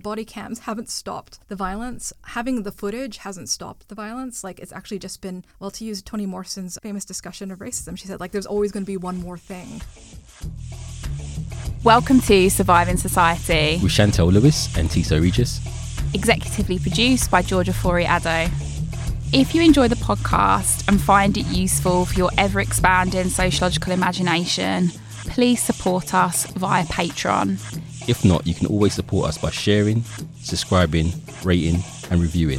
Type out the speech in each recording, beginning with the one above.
body cams haven't stopped the violence. Having the footage hasn't stopped the violence. Like it's actually just been, well, to use Toni Morrison's famous discussion of racism, she said, like, there's always going to be one more thing. Welcome to Surviving Society, with Chantelle Lewis and Tissot Regis. executively produced by Georgia Fori Addo. If you enjoy the podcast and find it useful for your ever expanding sociological imagination, please support us via Patreon. If not, you can always support us by sharing, subscribing, rating, and reviewing.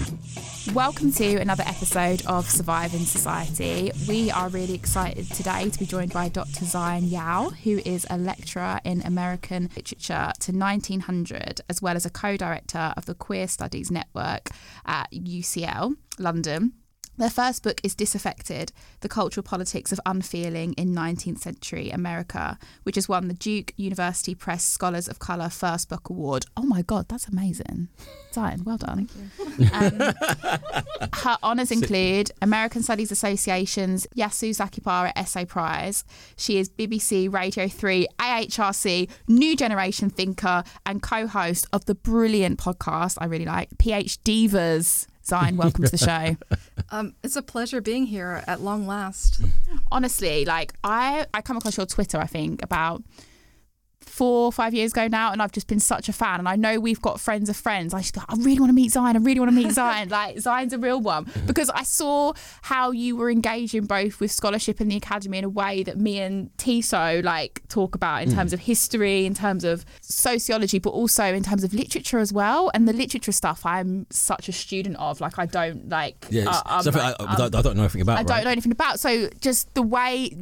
Welcome to another episode of Surviving Society. We are really excited today to be joined by Dr. Xine Yao, who is a lecturer in American literature to 1900, as well as a co director of the Queer Studies Network at UCL, London. Their first book is Disaffected The Cultural Politics of Unfeeling in 19th Century America, which has won the Duke University Press Scholars of Colour First Book Award. Oh my God, that's amazing. Xine, well done. Um, her honours include American Studies Association's Yasuo Sakakibara Essay Prize. She is BBC Radio 3 AHRC New Generation Thinker and co host of the brilliant podcast I really like, PhDivas. Xine, welcome to the show. Um, it's a pleasure being here at long last. Honestly, like I, I come across your Twitter, I think, about four or five years ago now, and I've just been such a fan. And I know we've got friends of friends. I just go, I really want to meet Xine. I really want to meet Xine. like Xine's a real one because I saw how you were engaging both with scholarship and the academy in a way that me and Tissot like talk about in mm. terms of history, in terms of sociology, but also in terms of literature as well. And the literature stuff, I'm such a student of. Like I don't like. Yeah, uh, um, something like- I, I'm- I um, don't- I don't know anything about. I don't right? know anything about. So just the way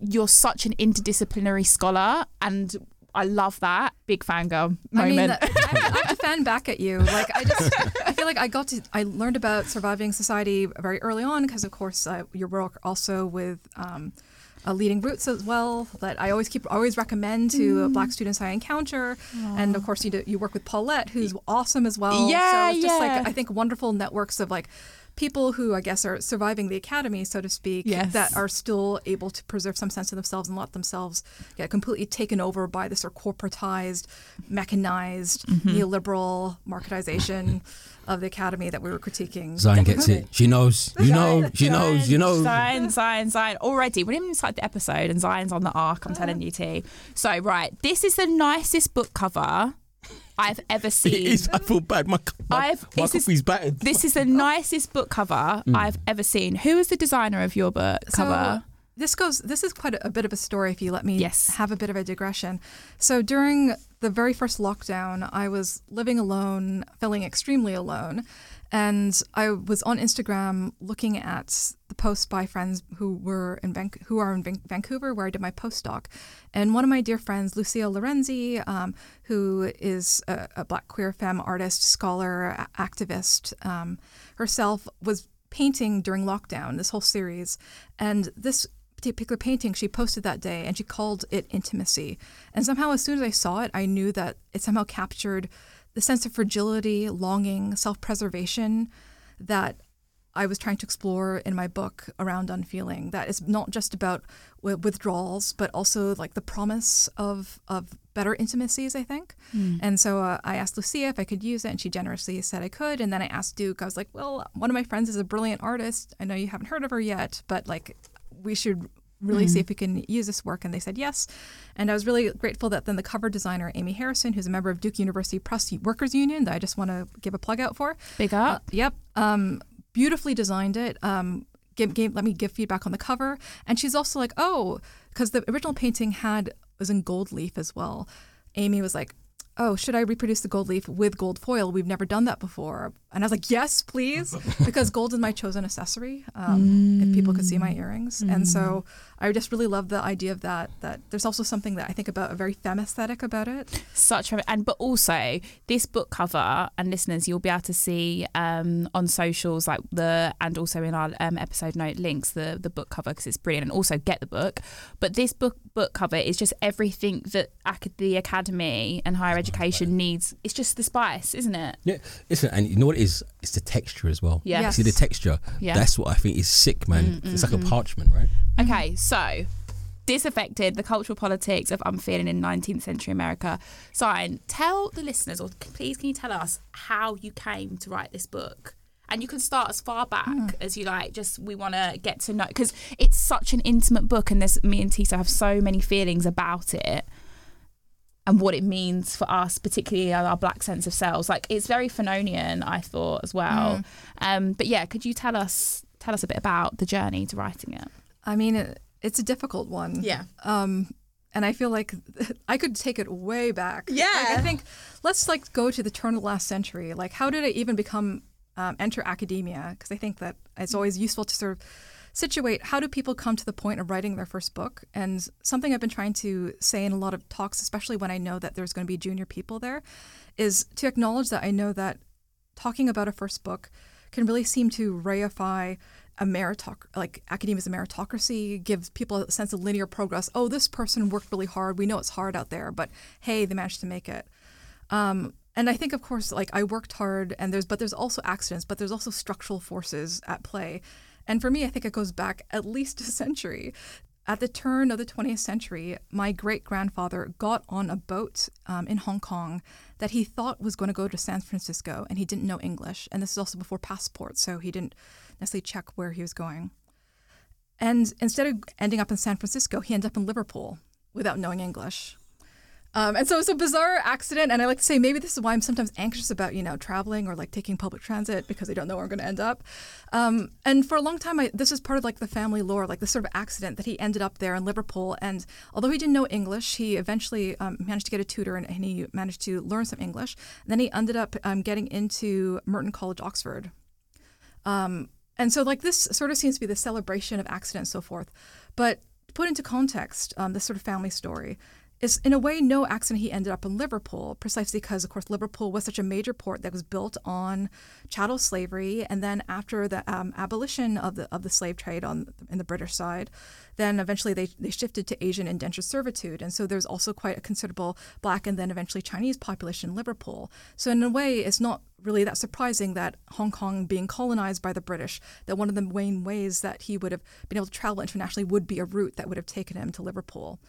you're such an interdisciplinary scholar and I love that. Big fangirl I mean, moment. I, I have to fan back at you. Like I just, I feel like I got to, I learned about surviving society very early on because, of course, uh, your work also with um, uh, Leading Routes as well. That I always keep, always recommend to Mm. Black students I encounter, and of course, you do, you work with Paulette, who's awesome as well. Yeah, so it's just yeah. like I think wonderful networks of like people who I guess are surviving the academy, so to speak, Yes. that are still able to preserve some sense of themselves and let themselves get completely taken over by this sort of corporatized, mechanized, Mm-hmm. neoliberal marketization of the academy that we were critiquing. Xine gets it. She knows. You know. She knows. You know. Xine, Xine, Xine. Already, we didn't even start the episode, and Xine's on the arc. I'm telling you, T. So, right, this is the nicest book cover I've ever seen. is. I feel bad. My, my, I've- my this is- coffee's battered. This is the nicest book cover mm. I've ever seen. Who is the designer of your book cover? This goes. This is quite a, a bit of a story. If you let me Yes. have a bit of a digression. So during the very first lockdown, I was living alone, feeling extremely alone, and I was on Instagram looking at the posts by friends who were in Van- who are in Van- Vancouver, where I did my postdoc, and one of my dear friends, Lucia Lorenzi, um, who is a, a Black queer femme artist, scholar, a- activist um, herself, was painting during lockdown. This whole series, and this particular painting she posted that day and she called it intimacy and somehow as soon as i saw it i knew that it somehow captured the sense of fragility longing self-preservation that i was trying to explore in my book around unfeeling that is not just about wi- withdrawals but also like the promise of of better intimacies i think. And so uh, i asked lucia if i could use it and she generously said i could. And then i asked duke i was like well one of my friends is a brilliant artist. I know you haven't heard of her yet but like we should really see if we can use this work and they said yes and i was really grateful that then the cover designer amy harrison who's a member of duke university press workers union that i just want to give a plug out for Big uh, up. yep um, beautifully designed it um, give, let me give feedback on the cover and she's also like oh because the original painting had was in gold leaf as well amy was like oh, should I reproduce the gold leaf with gold foil? We've never done that before. And I was like, yes, please, because gold is my chosen accessory. Um, If people could see my earrings, and so I just really love the idea of that. That there's also something that I think about a very femme aesthetic about it. such a and but also this book cover and listeners you'll be able to see um on socials like the and also in our um, episode note links the the book cover because it's brilliant and also get the book but this book book cover is just everything that ac- the academy and higher education needs it's just the spice isn't it Yeah, listen, and you know what it is? It's the texture as well. Yes. See the texture. Yeah. That's what I think is sick, man. Mm, it's mm, like a mm. parchment, right? okay so disaffected the cultural politics of unfeeling in 19th century America. Sign, tell the listeners, or please can you tell us how you came to write this book? And you can start as far back Hmm. as you like. Just we want to get to know because it's such an intimate book, and there's me and Tissot have so many feelings about it and what it means for us, particularly our black sense of selves. Like it's very Fanonian, I thought as well. Hmm. Um, but yeah, could you tell us tell us a bit about the journey to writing it? I mean, it, it's a difficult one. Yeah. Um, and I feel like I could take it way back. Yeah. Like, I think let's like go to the turn of the last century. Like, how did I even become um, enter academia? Because I think that it's always useful to sort of situate how do people come to the point of writing their first book. And something I've been trying to say in a lot of talks, especially when I know that there's going to be junior people there, is to acknowledge that I know that talking about a first book can really seem to reify a meritoc like academia's a meritocracy gives people a sense of linear progress. Oh this person worked really hard. We know it's hard out there but hey they managed to make it. Um, and i think of course like i worked hard and there's but there's also accidents but there's also structural forces at play and for me i think it goes back at least a century at the turn of the 20th century, my great grandfather got on a boat um, in Hong Kong that he thought was going to go to San Francisco, and he didn't know English. And this is also before passports, so he didn't necessarily check where he was going. And instead of ending up in San Francisco, he ended up in Liverpool without knowing English. Um, and so it's a bizarre accident, and I like to say maybe this is why I'm sometimes anxious about you know traveling or like taking public transit because I don't know where I'm going to end up. Um, and for a long time, I, this is part of like the family lore, like this sort of accident that he ended up there in Liverpool. And although he didn't know English, he eventually um, managed to get a tutor and, and, he managed to learn some English. And then he ended up um, getting into Merton College, Oxford. Um, and so like this sort of seems to be the celebration of accident and so forth. But put into context, um, this sort of family story is in a way no accident he ended up in Liverpool, precisely because, of course, Liverpool was such a major port that was built on chattel slavery, and then after the um, abolition of the of the slave trade on in the British side, then eventually they, they shifted to Asian indentured servitude, and so there's also quite a considerable black and then eventually Chinese population in Liverpool. So in a way, it's not really that surprising that Hong Kong being colonized by the British, that one of the main ways that he would have been able to travel internationally would be a route that would have taken him to Liverpool.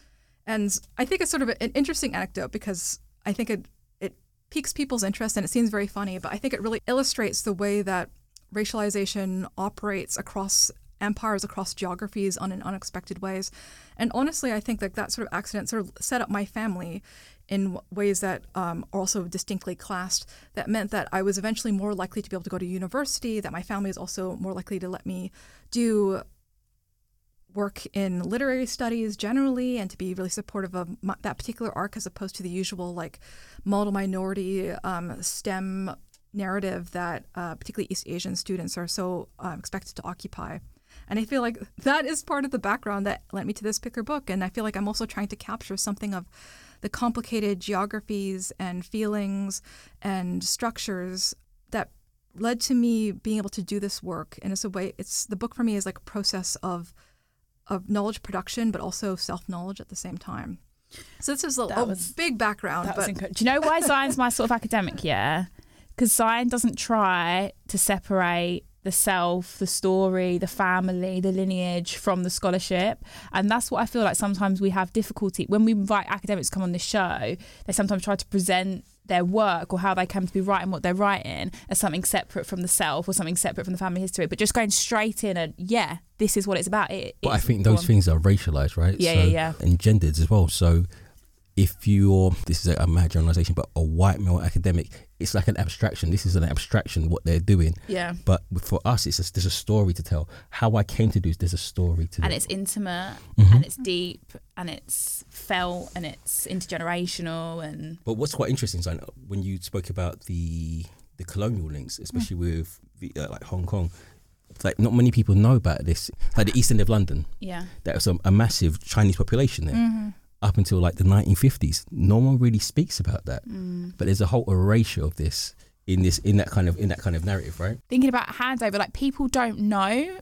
And I think it's sort of an interesting anecdote because I think it it piques people's interest and it seems very funny, but I think it really illustrates the way that racialization operates across empires, across geographies on in unexpected ways. And honestly, I think that that sort of accident sort of set up my family in ways that um, are also distinctly classed. That meant that I was eventually more likely to be able to go to university. That my family is also more likely to let me do work in literary studies generally and to be really supportive of that particular arc as opposed to the usual like model minority um, STEM narrative that uh, particularly East Asian students are so uh, expected to occupy. And I feel like that is part of the background that led me to this particular book. And I feel like I'm also trying to capture something of the complicated geographies and feelings and structures that led to me being able to do this work. And it's a way, it's the book for me is like a process of of knowledge production, but also self knowledge at the same time. So this is a, a was- big background. But. Do you know why Xine's my sort of academic? Yeah, because Xine doesn't try to separate the self, the story, the family, the lineage from the scholarship, and that's what I feel like sometimes we have difficulty when we invite academics to come on the show. They sometimes try to present their work or how they come to be writing what they're writing as something separate from the self or something separate from the family history, but just going straight in and yeah, this is what it's about. It, But I think those things are racialized, right? Yeah, so, yeah, yeah. And gendered as well. So if you're, this is a, a mad generalization, but a white male academic, it's like an abstraction. This is an abstraction, what they're doing. Yeah. But for us, it's a, there's a story to tell. How I came to do is there's a story to tell. and it. it's intimate Mm-hmm. and it's deep and it's felt and it's intergenerational and But what's quite interesting, Xine, when you spoke about the the colonial links, especially with the, uh, like Hong Kong, like not many people know about this. Like the east end of London, yeah there was a, a massive Chinese population there up until like the 1950s. No one really speaks about that. But there's a whole erasure of this in this in that kind of in that kind of narrative, right? thinking about handover like people don't know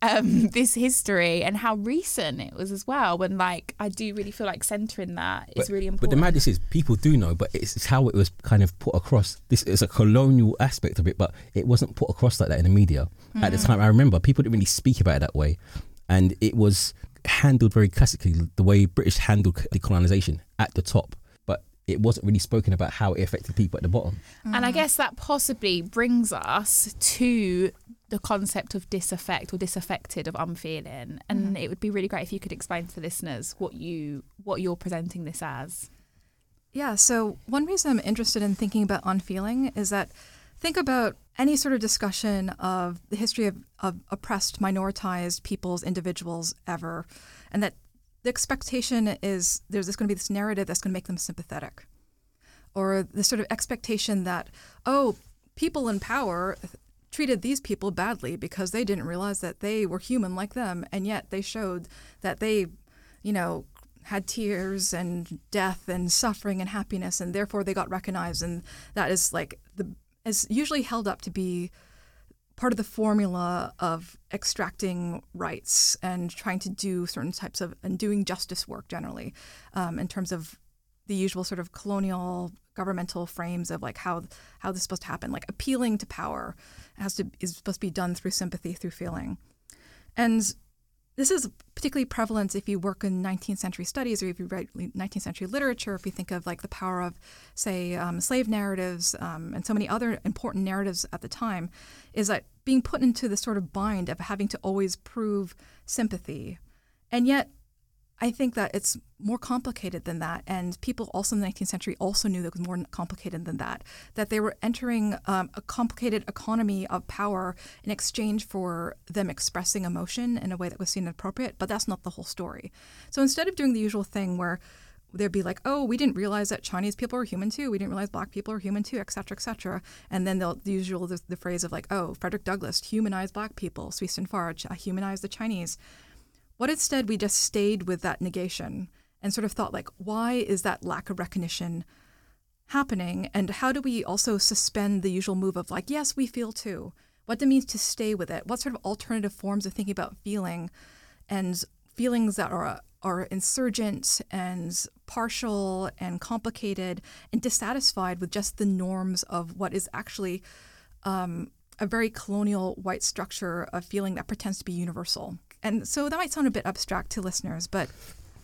um this history and how recent it was as well when like i do really feel like centering that is But- really important. But the madness is people do know, but it's, it's how it was kind of put across. This is a colonial aspect of it, but it wasn't put across like that in the media at the time. I remember people didn't really speak about it that way, and it was handled very classically the way British handled decolonization at the top, but it wasn't really spoken about how it affected people at the bottom. And I mm. guess that possibly brings us to the concept of disaffect or disaffected of unfeeling. And mm. it would be really great if you could explain to the listeners what you what you're presenting this as. Yeah, so one reason I'm interested in thinking about unfeeling is that think about any sort of discussion of the history of, of oppressed, minoritized peoples, individuals ever, and that the expectation is there's this going to be this narrative that's going to make them sympathetic, or the sort of expectation that oh, people in power treated these people badly because they didn't realize that they were human like them, and yet they showed that they, you know, had tears and death and suffering and happiness, and therefore they got recognized, and that is like the is usually held up to be part of the formula of extracting rights and trying to do certain types of and doing justice work generally um, in terms of the usual sort of colonial governmental frames of like how how this is supposed to happen. Like appealing to power has to is supposed to be done through sympathy through feeling. And this is particularly prevalent if you work in 19th century studies or if you write 19th century literature, if you think of like the power of, say, um, slave narratives um, and so many other important narratives at the time, is that being put into this sort of bind of having to always prove sympathy. And yet, I think that it's more complicated than that. And people also in the 19th century also knew that it was more complicated than that, that they were entering um, a complicated economy of power in exchange for them expressing emotion in a way that was seen appropriate. But that's not the whole story. So instead of doing the usual thing where they'd be like, "Oh, we didn't realize that Chinese people are human too. We didn't realize black people are human too, et cetera, et cetera." And then they'll the usual the, the phrase of like, "Oh, Frederick Douglass humanized black people. Sui Sin Far humanized the Chinese." What instead we just stayed with that negation and sort of thought like, why is that lack of recognition happening? And how do we also suspend the usual move of like, yes, we feel too? What does it means to stay with it? What sort of alternative forms of thinking about feeling and feelings that are are insurgent and partial and complicated and dissatisfied with just the norms of what is actually um, a very colonial white structure of feeling that pretends to be universal. And so that might sound a bit abstract to listeners, but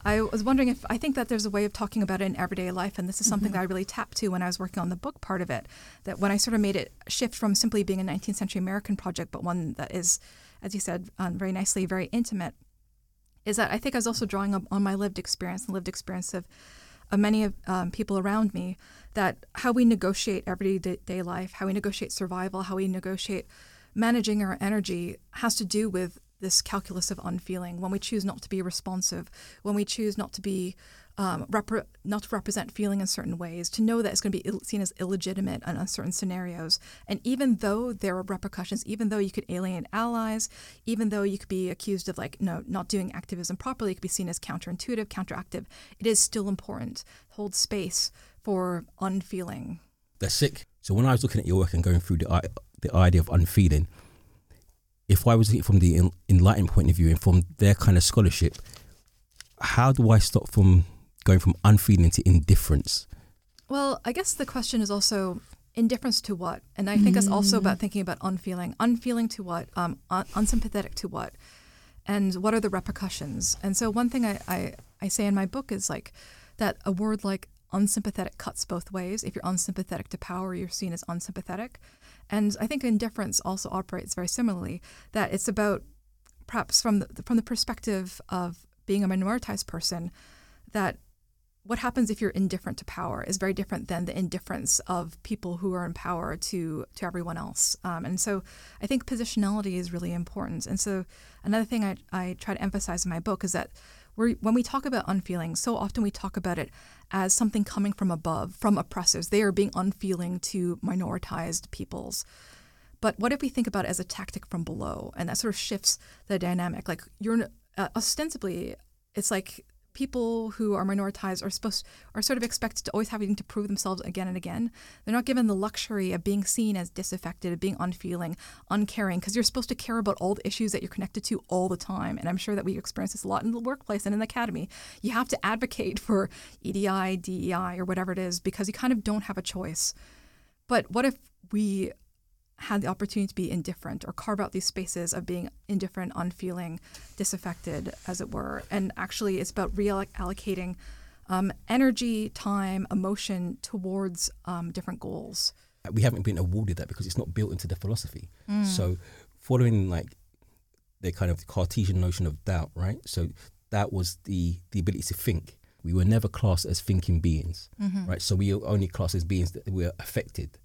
I was wondering if I think that there's a way of talking about it in everyday life, and this is something mm-hmm. that I really tapped to when I was working on the book part of it. That when I sort of made it shift from simply being a 19th century American project, but one that is, as you said um, very nicely, very intimate, is that I think I was also drawing on my lived experience and lived experience of, of many of um, people around me. That how we negotiate everyday life, how we negotiate survival, how we negotiate managing our energy has to do with this calculus of unfeeling, when we choose not to be responsive, when we choose not to be um, repre- not to represent feeling in certain ways, to know that it's going to be Ill- seen as illegitimate in uncertain scenarios. And even though there are repercussions, even though you could alienate allies, even though you could be accused of like no not doing activism properly, it could be seen as counterintuitive, counteractive. It is still important hold space for unfeeling. That's sick. So when I was looking at your work and going through the the idea of unfeeling, if I was from the enlightened point of view and from their kind of scholarship, how do I stop from going from unfeeling to indifference? Well, I guess the question is also indifference to what, and I think mm. it's also about thinking about unfeeling, unfeeling to what, um, un- unsympathetic to what, and what are the repercussions. And so one thing I, I, I say in my book is like that a word like unsympathetic cuts both ways. If you're unsympathetic to power, you're seen as unsympathetic. And I think indifference also operates very similarly, that it's about perhaps from the, from the perspective of being a minoritized person, that what happens if you're indifferent to power is very different than the indifference of people who are in power to to everyone else. Um, and so I think positionality is really important. And so another thing I, I try to emphasize in my book is that we're, when we talk about unfeeling, so often we talk about it as something coming from above, from oppressors. They are being unfeeling to minoritized peoples. But what if we think about it as a tactic from below? And that sort of shifts the dynamic. Like you're uh, ostensibly, it's like people who are minoritized are supposed are sort of expected to always having to prove themselves again and again. They're not given the luxury of being seen as disaffected, of being unfeeling, uncaring, because you're supposed to care about all the issues that you're connected to all the time. And I'm sure that we experience this a lot in the workplace and in the academy. You have to advocate for EDI, DEI, or whatever it is because you kind of don't have a choice. But what if we had the opportunity to be indifferent or carve out these spaces of being indifferent, unfeeling, disaffected, as it were. And actually, it's about reallocating um, energy, time, emotion towards um, different goals. We haven't been awarded that because it's not built into the philosophy. So, following like the kind of Cartesian notion of doubt, right? So, that was the the ability to think. We were never classed as thinking beings, right? So we were only classed as beings that were affected.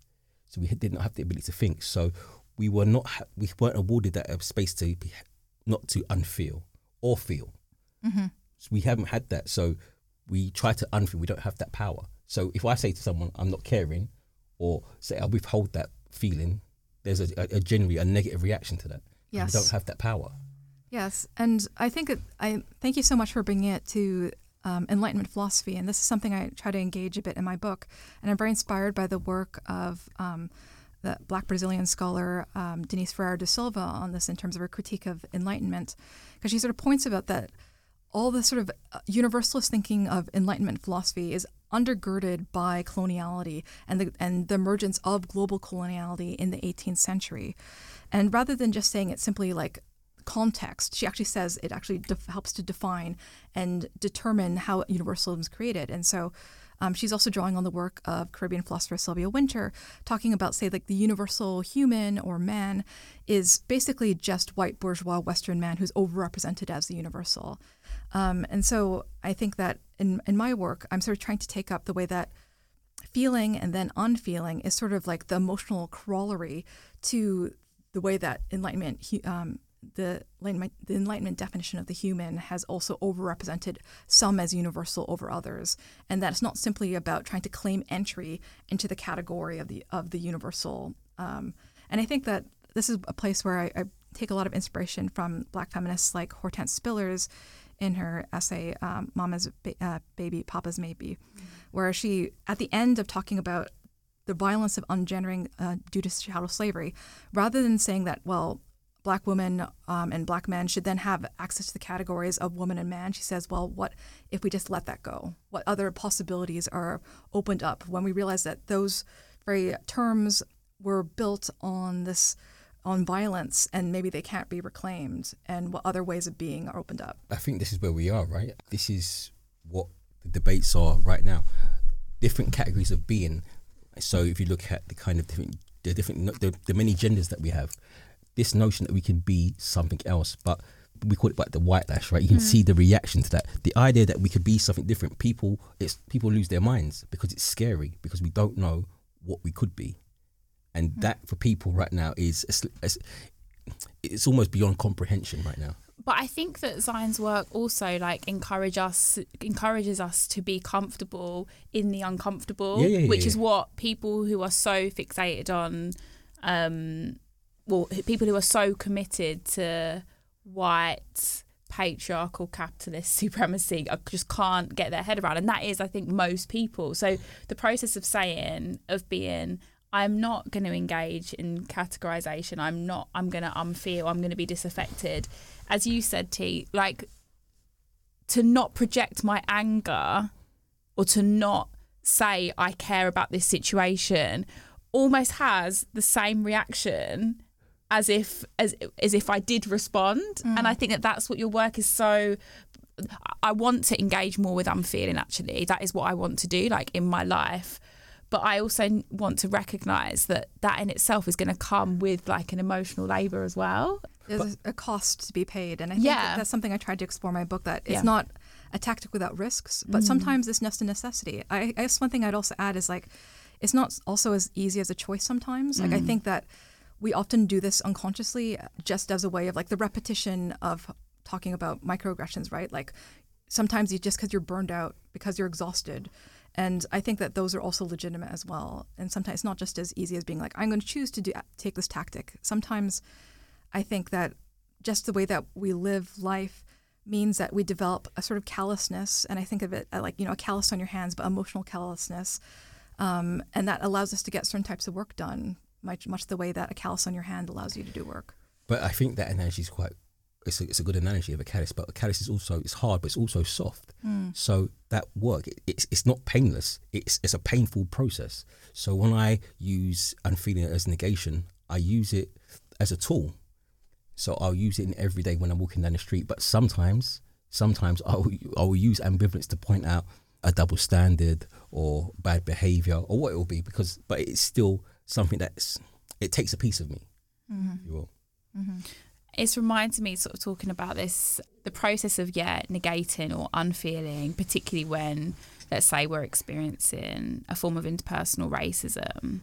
So we did not have the ability to think. So we were not ha- we weren't awarded that uh, space to be, not to unfeel or feel. So we haven't had that. So we try to unfeel. We don't have that power. So if I say to someone, "I'm not caring," or say I withhold that feeling, there's a, a, a generally a negative reaction to that. Yes. We don't have that power. Yes, and I think it, I thank you so much for bringing it to um, Enlightenment philosophy, and this is something I try to engage a bit in my book, and I'm very inspired by the work of um, the Black Brazilian scholar um, Denise Ferreira da Silva on this in terms of her critique of Enlightenment, because she sort of points about that all the sort of uh, universalist thinking of Enlightenment philosophy is undergirded by coloniality and the and the emergence of global coloniality in the 18th century, and rather than just saying it simply like context, she actually says it actually def- helps to define and determine how universalism is created, and so. Um, she's also drawing on the work of Caribbean philosopher Sylvia Wynter, talking about, say, like the universal human or man is basically just white bourgeois Western man who's overrepresented as the universal. Um, and so I think that in, in my work, I'm sort of trying to take up the way that feeling and then unfeeling is sort of like the emotional corollary to the way that enlightenment, um, the enlightenment, the enlightenment definition of the human has also overrepresented some as universal over others, and that it's not simply about trying to claim entry into the category of the of the universal. Um, and I think that this is a place where I, I take a lot of inspiration from Black feminists like Hortense Spillers in her essay um, "Mama's ba- uh, Baby, Papa's Maybe," where she, at the end of talking about the violence of ungendering uh, due to chattel slavery, rather than saying that, well, black women um, and black men should then have access to the categories of woman and man, she says, well, what if we just let that go? What other possibilities are opened up when we realize that those very terms were built on this on violence and maybe they can't be reclaimed and what other ways of being are opened up I think this is where we are, right? This is what the debates are right now. Different categories of being. So if you look at the kind of different, the different, the, the many genders that we have, this notion that we can be something else, but we call it like the white lash, right? You can see the reaction to that. The idea that we could be something different, people, it's people lose their minds because it's scary because we don't know what we could be, and that for people right now is it's, it's, it's almost beyond comprehension right now. But I think that Xine's work also like encourage us encourages us to be comfortable in the uncomfortable, Yeah, yeah, yeah, which is what people who are so fixated on, um, well, people who are so committed to white patriarchal capitalist supremacy uh, just can't get their head around, and that is, I think, most people. So the process of saying of being I'm not going to engage in categorization. I'm not. I'm going to unfeel. I'm going to be disaffected. As you said, T, like to not project my anger or to not say I care about this situation almost has the same reaction as if as as if I did respond. Mm. And I think that that's what your work is so I want to engage more with unfeeling actually. That is what I want to do like in my life. But I also want to recognize that that in itself is going to come with like an emotional labor as well. there's a cost to be paid and i think Yeah. that that's something i tried to explore in my book that it's Yeah. not a tactic without risks but mm. sometimes it's just a necessity I, I guess one thing i'd also add is like it's not also as easy as a choice sometimes like i mm. think that we often do this unconsciously just as a way of like the repetition of talking about microaggressions right? Like sometimes you just because you're burned out because you're exhausted. And i think that those are also legitimate as well. And sometimes it's not just as easy as being like i'm going to choose to do take this tactic. Sometimes I think that just the way that we live life means that we develop a sort of callousness, and I think of it uh, like you know a callus on your hands, but emotional callousness, um, and that allows us to get certain types of work done, much much the way that a callus on your hand allows you to do work. But I think that analogy is quite. It's a, it's a good analogy of a callus, but a callus is also it's hard, but it's also soft. Mm. So that work, it, it's it's not painless. It's it's a painful process. So when I use unfeeling as negation, I use it as a tool. So I'll use it in every day when I'm walking down the street. But sometimes, sometimes I'll I'll use ambivalence to point out a double standard or bad behavior or what it will be because but it's still something that's it takes a piece of me. if you will. it's reminding me sort of talking about this the process of yeah negating or unfeeling particularly when let's say we're experiencing a form of interpersonal racism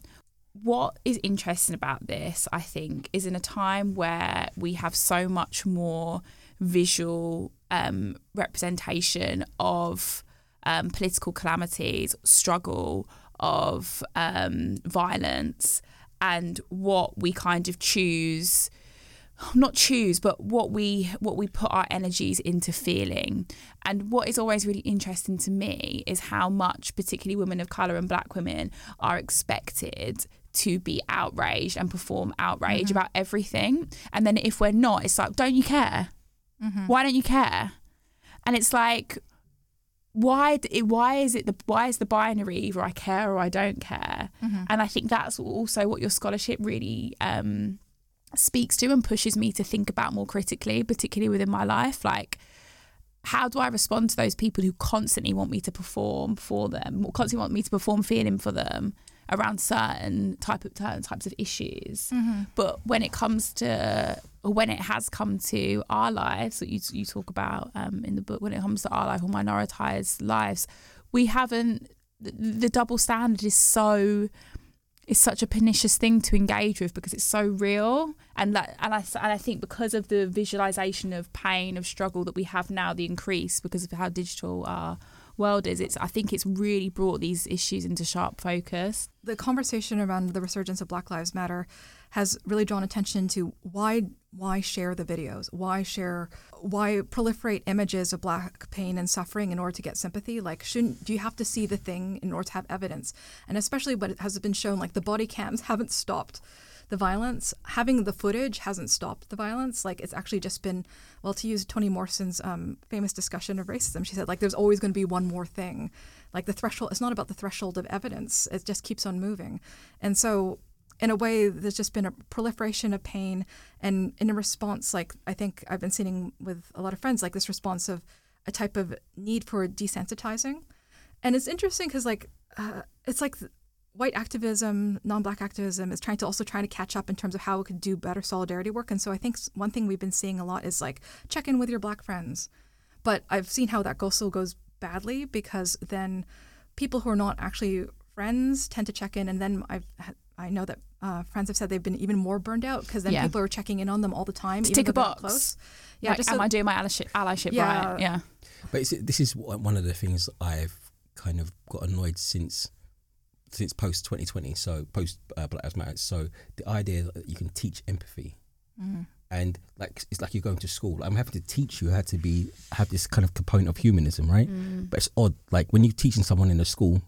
what is interesting about this i think is in a time where we have so much more visual um, representation of um, political calamities struggle of um, violence and what we kind of choose not choose but what we what we put our energies into feeling. And what is always really interesting to me is how much particularly women of color and black women are expected to be outraged and perform outrage about everything. And then if we're not it's like don't you care? Why don't you care? And it's like why why is it the why is the binary either I care or I don't care and I think that's also what your scholarship really um speaks to and pushes me to think about more critically, particularly within my life. Like, how do I respond to those people who constantly want me to perform for them, constantly want me to perform feeling for them around certain type of certain types of issues? But when it comes to, when it has come to our lives, that you you talk about um, in the book, when it comes to our life or minoritized lives, we haven't. The, the double standard is so is such a pernicious thing to engage with because it's so real and that and I, and I think because of the visualization of pain of struggle that we have now the increase because of how digital our world is it's I think it's really brought these issues into sharp focus the conversation around the resurgence of Black Lives Matter has really drawn attention to why why share the videos, why share, why proliferate images of black pain and suffering in order to get sympathy. Like, shouldn't do you have to see the thing in order to have evidence? And especially what has been shown, like the body cams haven't stopped the violence. Having the footage hasn't stopped the violence. Like it's actually just been, well, to use Toni Morrison's um, famous discussion of racism, she said like there's always going to be one more thing. Like the threshold, it's not about the threshold of evidence. It just keeps on moving, and so in a way, there's just been a proliferation of pain, and in a response, like I think I've been seeing with a lot of friends, like this response of a type of need for desensitizing, and it's interesting because like uh, it's like white activism, non-black activism is trying to also trying to catch up in terms of how it could do better solidarity work. And so I think one thing we've been seeing a lot is like check in with your black friends. But I've seen how that also goes badly because then people who are not actually friends tend to check in, and then I've I know that uh, friends have said they've been even more burned out because then Yeah. people are checking in on them all the time. To even tick a though they're not box. Close. Yeah, like, just am so- I doing my allyship, allyship Yeah. right yeah But it's, this is one one of the things I've kind of got annoyed since since post 2020, so post uh, Black Lives Matter. So the idea that you can teach empathy, mm. and like it's like you're going to school. I'm having to teach you how to be have this kind of component of humanism, right? Mm. But it's odd, like when you're teaching someone in a school.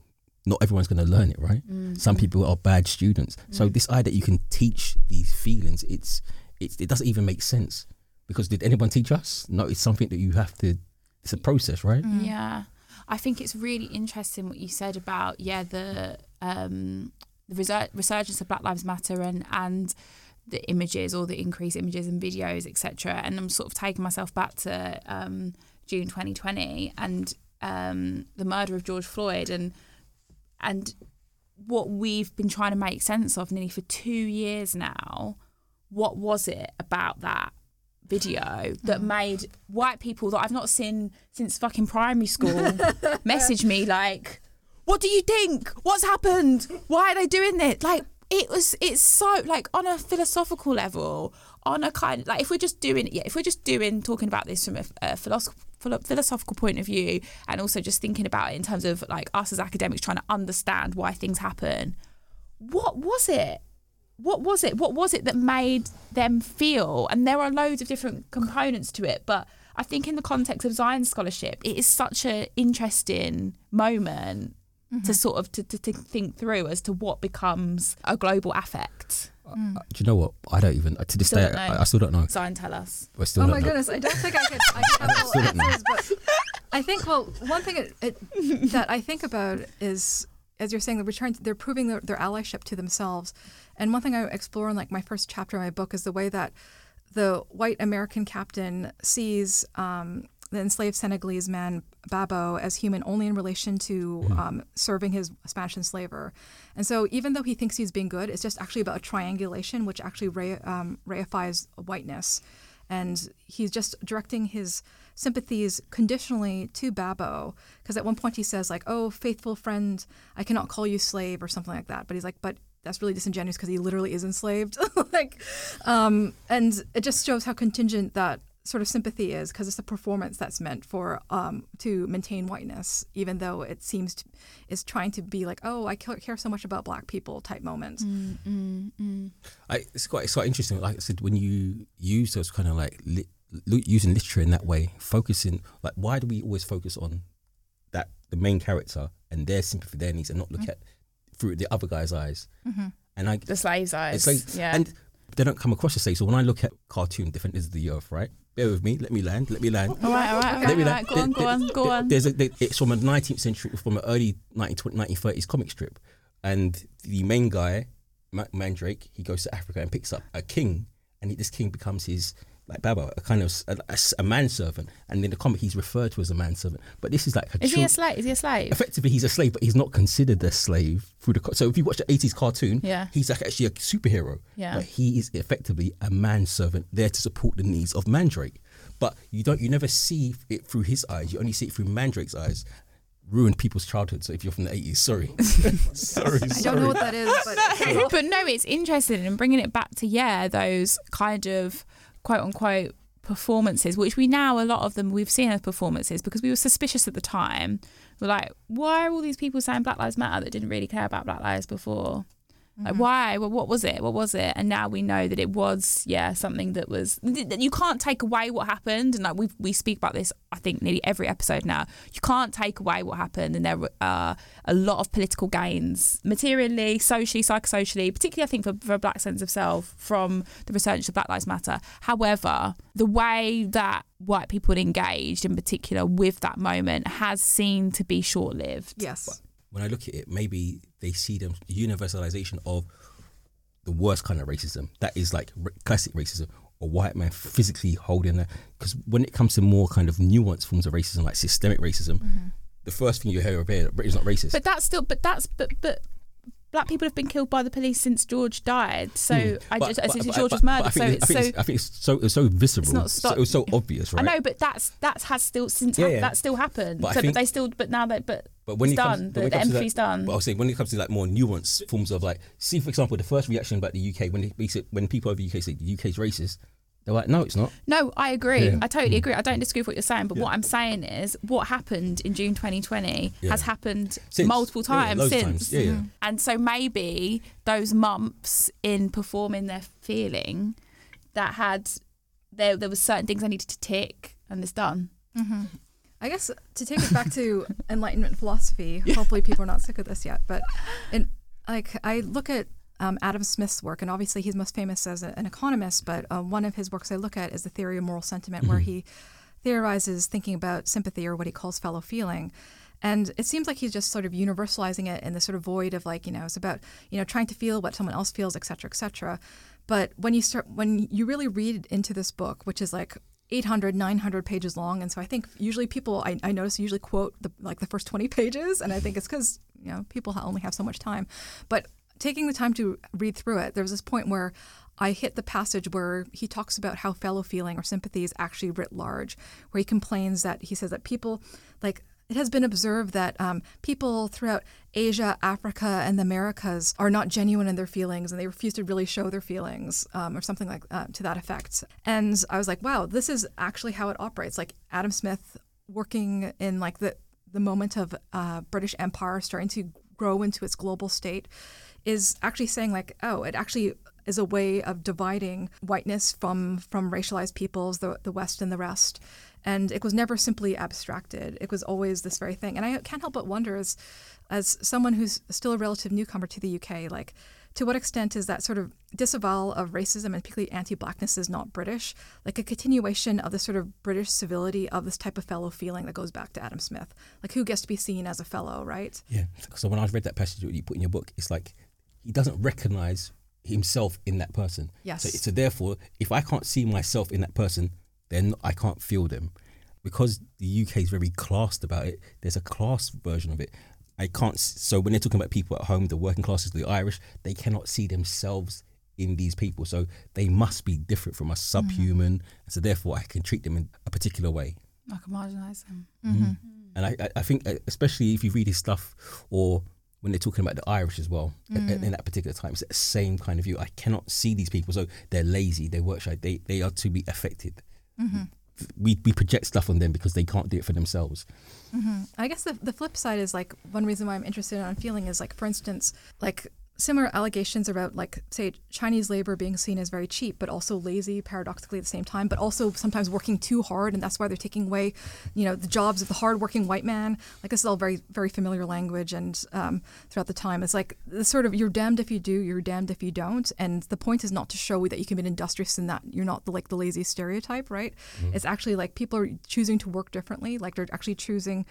Not everyone's going to learn it, right? Mm. Some people are bad students. So this idea that you can teach these feelings, it's, it's it doesn't even make sense because did anyone teach us? No, it's something that you have to. It's a process, right? Yeah, I think it's really interesting what you said about yeah the um, the resur- resurgence of Black Lives Matter and and the images or the increased images and videos etc. And I'm sort of taking myself back to um, June 2020 and um, the murder of George Floyd and and what we've been trying to make sense of nearly for two years now. What was it about that video that mm. made white people that I've not seen since fucking primary school message me like, "What do you think? What's happened? Why are they doing this?" Like it was. It's so like on a philosophical level, on a kind like if we're just doing yeah, if we're just doing talking about this from a, a philosophical philosophical point of view and also just thinking about it in terms of like us as academics trying to understand why things happen what was it what was it what was it that made them feel and there are loads of different components to it but i think in the context of Xine scholarship it is such an interesting moment mm-hmm. to sort of to, to, to think through as to what becomes a global affect mm. Uh, do you know what? I don't even uh, to this Still day. I, I still don't know. Xine tell us I still Oh don't my know. goodness, I don't think I could, I could have Still all don't know. answers, but I think, well, one thing it, it, that I think about is as you're saying, they're trying they're proving their, their allyship to themselves. And one thing I explore in like my first chapter of my book is the way that the white American captain sees um, the enslaved Senegalese man Babo as human only in relation to um, serving his Spanish enslaver. And so, even though he thinks he's being good, it's just actually about a triangulation, which actually re- um, reifies whiteness. And he's just directing his sympathies conditionally to Babo, because at one point he says, like, "Oh, faithful friend, I cannot call you slave," or something like that. But he's like, "But that's really disingenuous because he literally is enslaved." like, um, and it just shows how contingent that sort of sympathy is because it's a performance that's meant for um, to maintain whiteness, even though it seems to, is trying to be like, oh, I care so much about black people type moment. Mm, mm, mm. I, it's quite it's quite interesting. Like I said, when you use those kind of like li- using literature in that way, focusing like why do we always focus on that the main character and their sympathy, their needs, and not look Mm-hmm. at through the other guy's eyes? Mm-hmm. And I The slave's eyes. Like, yeah. and they don't come across the same. So when I look at cartoon Defenders of the Earth, right? Bear with me. Let me land. Let me land. all right, all right, all Let right, me land. right. Go on, go on, go on. There's a, there- it's from a 19th century, from an early 1920, 1930s comic strip, and the main guy, Ma- Mandrake, he goes to Africa and picks up a king, and this king becomes his like Baba, a kind of a manservant, and in the comic he's referred to as a manservant. But this is like a Is he a slave? Is he a slave? effectively he's a slave, but he's not considered a slave through the. co- So if you watch the eighties cartoon, Yeah. he's like actually a superhero. Yeah. but he is effectively a manservant there to support the needs of Mandrake. But you don't, you never see it through his eyes. You only see it through Mandrake's eyes. Ruined people's childhood. So if you're from the eighties, sorry, sorry, I don't know what that is, but but no, it's interesting and bringing it back to yeah, those kind of quote unquote performances, which we now a lot of them we've seen as performances because we were suspicious at the time. We're like, why are all these people saying Black Lives Matter that didn't really care about Black Lives before? Like mm-hmm. why? Well, what was it? What was it? And now we know that it was, yeah, something that was. that You can't take away what happened, and like we we speak about this, I think nearly every episode now. You can't take away what happened, and there are a lot of political gains, materially, socially, psychosocially, particularly I think for, for a black sense of self from the research of Black Lives Matter. However, the way that white people engaged, in particular, with that moment, has seemed to be short lived. yes. When I look at it, maybe they see the universalization of the worst kind of racism. That is like r- classic racism, a white man physically holding that. Because when it comes to more kind of nuanced forms of racism, like systemic racism, mm-hmm. the first thing you hear that Britain's not racist. But that's still, but that's, but, but black people have been killed by the police since George died. So I Hmm. But- just, but- since but- George was murdered. I So think, it's I think, so. it's, I think it's so it's so visceral. not so, it was so obvious, right? I know, but that's that's has still since Yeah, hap- yeah. that still happened. But so, think- but they still, but now that, but But when it's it comes, done. but The, when it comes to empathy's that, done. But I'll say when it comes to like more nuanced forms of like, see for example, the first reaction about the UK when they, they when people over the UK say the UK's racist, they're like, no, it's not. No, I agree. Yeah. I totally mm. agree. I don't disagree with what you're saying, but what I'm saying is what happened in June 2020 Yeah. has happened Since. multiple Yeah, yeah, times since. times. Yeah, yeah. Mm. And so maybe those months in performing their feeling that had there there was certain things I needed to tick and it's done. Mm-hmm. I guess to take it back to Enlightenment philosophy, hopefully people are not sick of this yet, but in, like I look at um, Adam Smith's work, and obviously he's most famous as a, an economist, but uh, one of his works I look at is the theory of moral sentiment, where he theorizes thinking about sympathy or what he calls fellow feeling. And it seems like he's just sort of universalizing it in the sort of void of like, you know, it's about, you know, trying to feel what someone else feels, et cetera, et cetera. But when you start, when you really read into this book, which is like 800 900 pages long and so i think usually people i, I notice usually quote the like the first 20 pages and i think it's because you know people only have so much time but taking the time to read through it there was this point where i hit the passage where he talks about how fellow feeling or sympathy is actually writ large where he complains that he says that people like it has been observed that um, people throughout Asia, Africa, and the Americas are not genuine in their feelings and they refuse to really show their feelings um, or something like uh, to that effect. And I was like, wow, this is actually how it operates. Like Adam Smith working in like the, the moment of uh, British Empire starting to grow into its global state is actually saying like, oh, it actually is a way of dividing whiteness from from racialized peoples, the the West and the rest. And it was never simply abstracted. It was always this very thing. And I can't help but wonder, as as someone who's still a relative newcomer to the UK, like to what extent is that sort of disavowal of racism and particularly anti-blackness is not British, like a continuation of the sort of British civility of this type of fellow feeling that goes back to Adam Smith, like who gets to be seen as a fellow, right? Yeah. So when I read that passage that you put in your book, it's like he doesn't recognize himself in that person. Yes. So, so therefore, if I can't see myself in that person, then I can't feel them. Because the UK is very classed about it, there's a class version of it. I can't. So when they're talking about people at home, the working classes, the Irish, they cannot see themselves in these people. So they must be different from us, subhuman. So therefore, I can treat them in a particular way. I can marginalise them. Mm-hmm. And I, I- I think, uh, especially if you read his stuff or when they're talking about the Irish as well, a- mm. in that particular time, it's the same kind of view. I cannot see these people, so they're lazy, they work shy, they, they are to be affected. Mm-hmm. We, we project stuff on them because they can't do it for themselves. Mm-hmm. I guess the, the flip side is like one reason why I'm interested in feeling is like, for instance, like similar allegations about like say Chinese labor being seen as very cheap, but also lazy paradoxically at the same time, but also sometimes working too hard, and that's why they're taking away, you know, the jobs of the hardworking white man. Like this is all very very familiar language, and um, throughout the time, it's like the sort of you're damned if you do, you're damned if you don't, and the point is not to show that you can be industrious and that you're not the like the lazy stereotype, right? It's actually like people are choosing to work differently, like they're actually choosing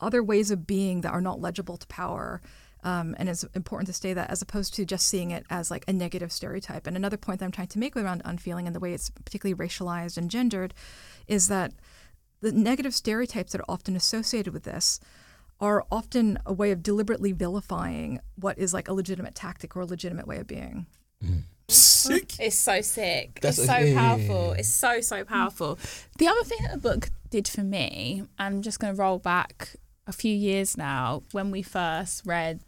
other ways of being that are not legible to power. Um, and it's important to say that as opposed to just seeing it as like a negative stereotype. And another point that I'm trying to make around unfeeling and the way it's particularly racialized and gendered is that the negative stereotypes that are often associated with this are often a way of deliberately vilifying what is like a legitimate tactic or a legitimate way of being. Sick. It's so sick. That's it's a- so yeah, yeah, powerful. yeah. It's so so powerful. The other thing that the book did for me, I'm just going to roll back a few years now when we first read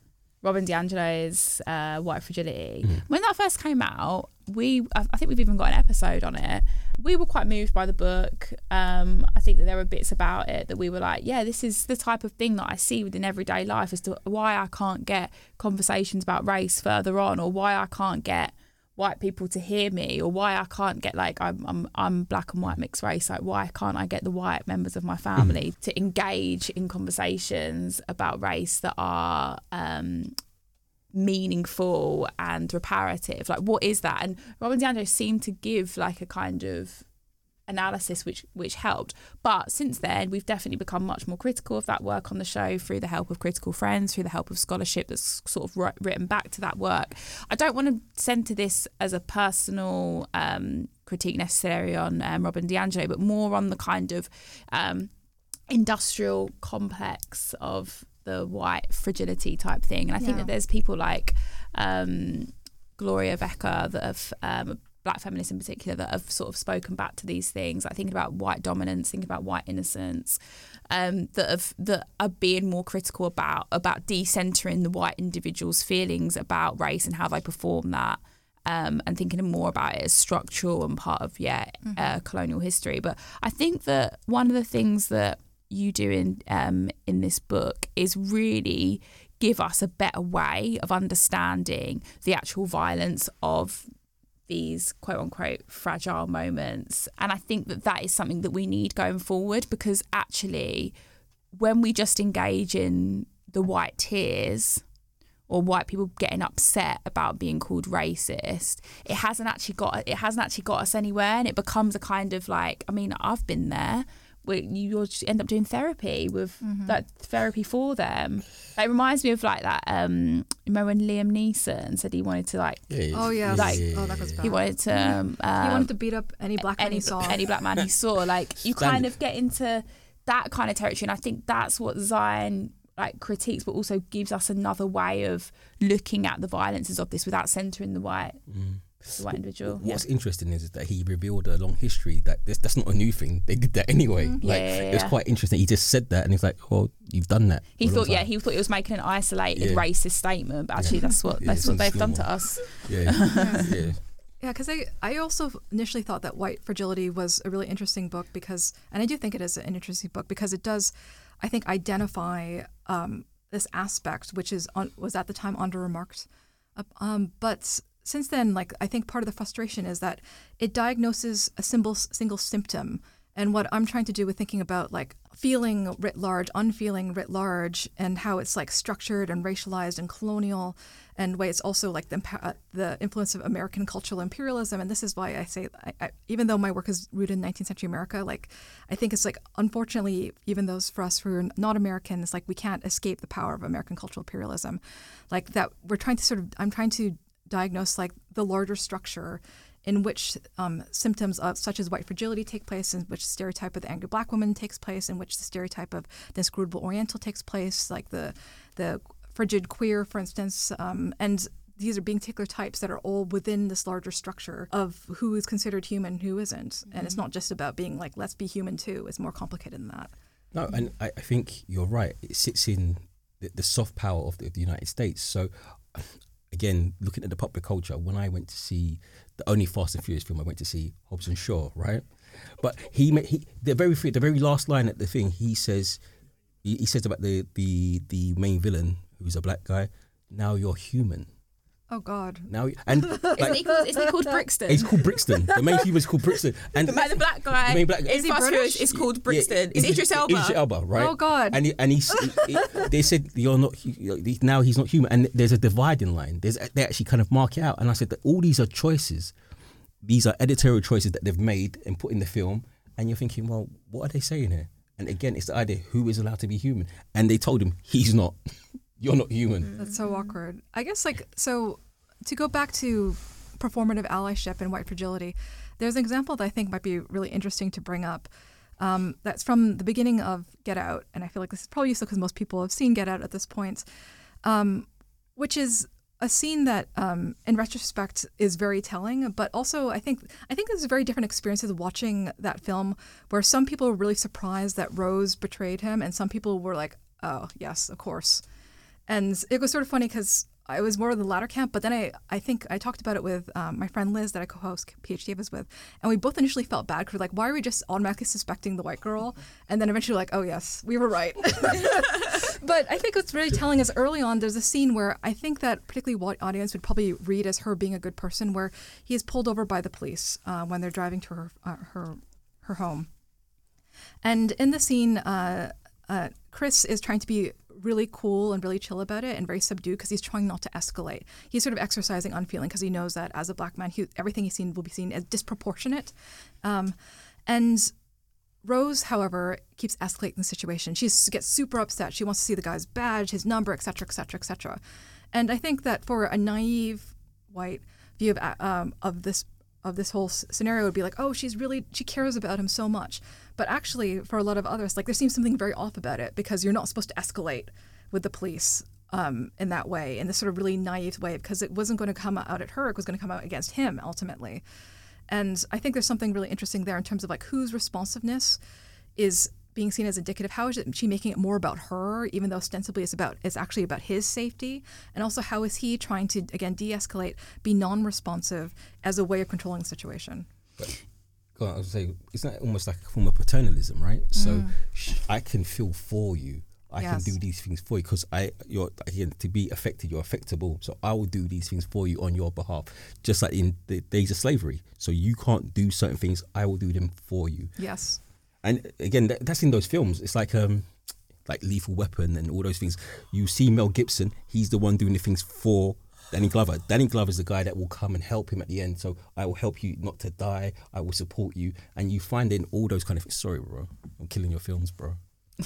Robin DiAngelo's uh, White Fragility. When that first came out, we I I think we've even got an episode on it. We were quite moved by the book. Um, I think that there were bits about it that we were like, yeah, this is the type of thing that I see within everyday life as to why I can't get conversations about race further on, or why I can't get white people to hear me or why I can't get like I'm I'm I'm black and white mixed race like why can't I get the white members of my family to engage in conversations about race that are um meaningful and reparative? Like what is that? And Robin DiAngelo seemed to give like a kind of analysis which which helped. But since then we've definitely become much more critical of that work on the show through the help of critical friends through the help of scholarship that's sort of written back to that work. I don't want to center this as a personal um, critique necessarily on um, robin DiAngelo but more on the kind of um, industrial complex of the white fragility type thing. And i think Yeah. that there's people like um, gloria Wekker that have um, black feminists in particular that have sort of spoken back to these things like thinking about white dominance thinking about white innocence um, that have that are being more critical about about decentering the white individual's feelings about race and how they perform that um, and thinking more about it as structural and part of yeah uh, colonial history. But I think that one of the things that you do in um, in this book is really give us a better way of understanding the actual violence of these quote unquote fragile moments. And I think that that is something that we need going forward because actually, when we just engage in the white tears or white people getting upset about being called racist, it hasn't actually got it hasn't actually got us anywhere, and it becomes a kind of like I mean I've been there. Where you just end up doing therapy with like therapy for them. It reminds me of like that. Um, remember when Liam Neeson said he wanted to like Yeah, Oh yeah, Like- oh that was bad. he wanted to um, He um, wanted to beat up any black man any he saw. any black man he saw. Like you Standard. kind of get into that kind of territory, and I think that's what Xine like critiques, but also gives us another way of looking at the violences of this without centering the white the white individual. What's interesting is, is that he revealed a long history that this, that's not a new thing. They did that anyway. Like Yeah, yeah, it was quite interesting. He just said that, and he's like, "Well, you've done that." He for a long thought, yeah, he thought he was making an isolated Yeah. racist statement, but actually that's what Yeah, that's what they've done to us. yeah, yeah. Yeah, because I, I also initially thought that White Fragility was a really interesting book because, and I do think it is an interesting book because it does, I think, identify um, this aspect which is on, was at the time under remarked. Uh, Um, but since then, like I think part of the frustration is that it diagnoses a symbol, single symptom And what I'm trying to do with thinking about like feeling writ large, unfeeling writ large, and how it's like structured and racialized and colonial, and way it's also like the, uh, the influence of American cultural imperialism. And this is why I say, I, I, even though my work is rooted in 19th century America, like I think it's like unfortunately, even those for us who are not Americans, like we can't escape the power of American cultural imperialism, like that we're trying to sort of, I'm trying to diagnose like the larger structure in which um, symptoms of such as white fragility take place, in which the stereotype of the angry black woman takes place, in which the stereotype of the inscrutable Oriental takes place, like the the frigid queer, for instance, um, and these are being particular types that are all within this larger structure of who is considered human, who isn't, mm-hmm. and it's mm-hmm. not just about being like let's be human too. It's more complicated than that. No, and I, I think you're right. It sits in the, the soft power of the, of the United States. So again, looking at the popular culture, when I went to see the only Fast and Furious film I went to see, Hobbs and Shaw, right? But he, he the very the very last line at the thing, he says, he, he says about the the the main villain who's a black guy. Now you're human. Oh God! Now and like, isn't, he called, isn't he called Brixton? He's called Brixton. The main human is called Brixton, and the, the black guy. The main black guy. Is he British? Is called Brixton. Yeah, is Idris Elba? Idris Elba, right? Oh God! And he, and he's, he, they said you're not now. He's not human, and there's a dividing line. There's they actually kind of mark it out, and I said that all these are choices. These are editorial choices that they've made and put in the film, and you're thinking, well, what are they saying here? And again, it's the idea who is allowed to be human, and they told him he's not. you're not human. That's so awkward. I guess like so to go back to performative allyship and white fragility, there's an example that I think might be really interesting to bring up. Um, that's from the beginning of Get Out, and I feel like this is probably useful because most people have seen Get Out at this point, um, which is a scene that, um, in retrospect, is very telling. But also, I think I think there's very different experiences watching that film, where some people were really surprised that Rose betrayed him, and some people were like, "Oh, yes, of course." And it was sort of funny because I was more of the latter camp, but then I, I think I talked about it with um, my friend Liz that I co-host PhDivas with, and we both initially felt bad because like, why are we just automatically suspecting the white girl? And then eventually like, oh yes, we were right. but I think what's really telling is early on there's a scene where I think that particularly white audience would probably read as her being a good person, where he is pulled over by the police uh, when they're driving to her uh, her her home, and in the scene. Uh, uh Chris is trying to be really cool and really chill about it and very subdued because he's trying not to escalate. He's sort of exercising unfeeling because he knows that as a black man, he, everything he's seen will be seen as disproportionate. Um, and Rose, however, keeps escalating the situation. She gets super upset. She wants to see the guy's badge, his number, etc., etc., etc. And I think that for a naive white view of um, of this of this whole scenario would be like, oh, she's really she cares about him so much. But actually, for a lot of others, like there seems something very off about it because you're not supposed to escalate with the police um, in that way, in this sort of really naive way, because it wasn't going to come out at her; it was going to come out against him ultimately. And I think there's something really interesting there in terms of like whose responsiveness is being seen as indicative how is it she making it more about her even though ostensibly it's about it's actually about his safety and also how is he trying to again de-escalate be non-responsive as a way of controlling the situation but, I was say, isn't almost like a form of paternalism, right? Mm. So sh- I can feel for you. I yes. can do these things for you because I, you're again to be affected. You're affectable, so I will do these things for you on your behalf. Just like in the days of slavery, so you can't do certain things, I will do them for you. Yes. And again, that, that's in those films. It's like um, like Lethal Weapon and all those things. You see Mel Gibson; he's the one doing the things for Danny Glover. Danny Glover is the guy that will come and help him at the end. So I will help you not to die. I will support you, and you find in all those kind of things. Sorry, bro, I'm killing your films, bro.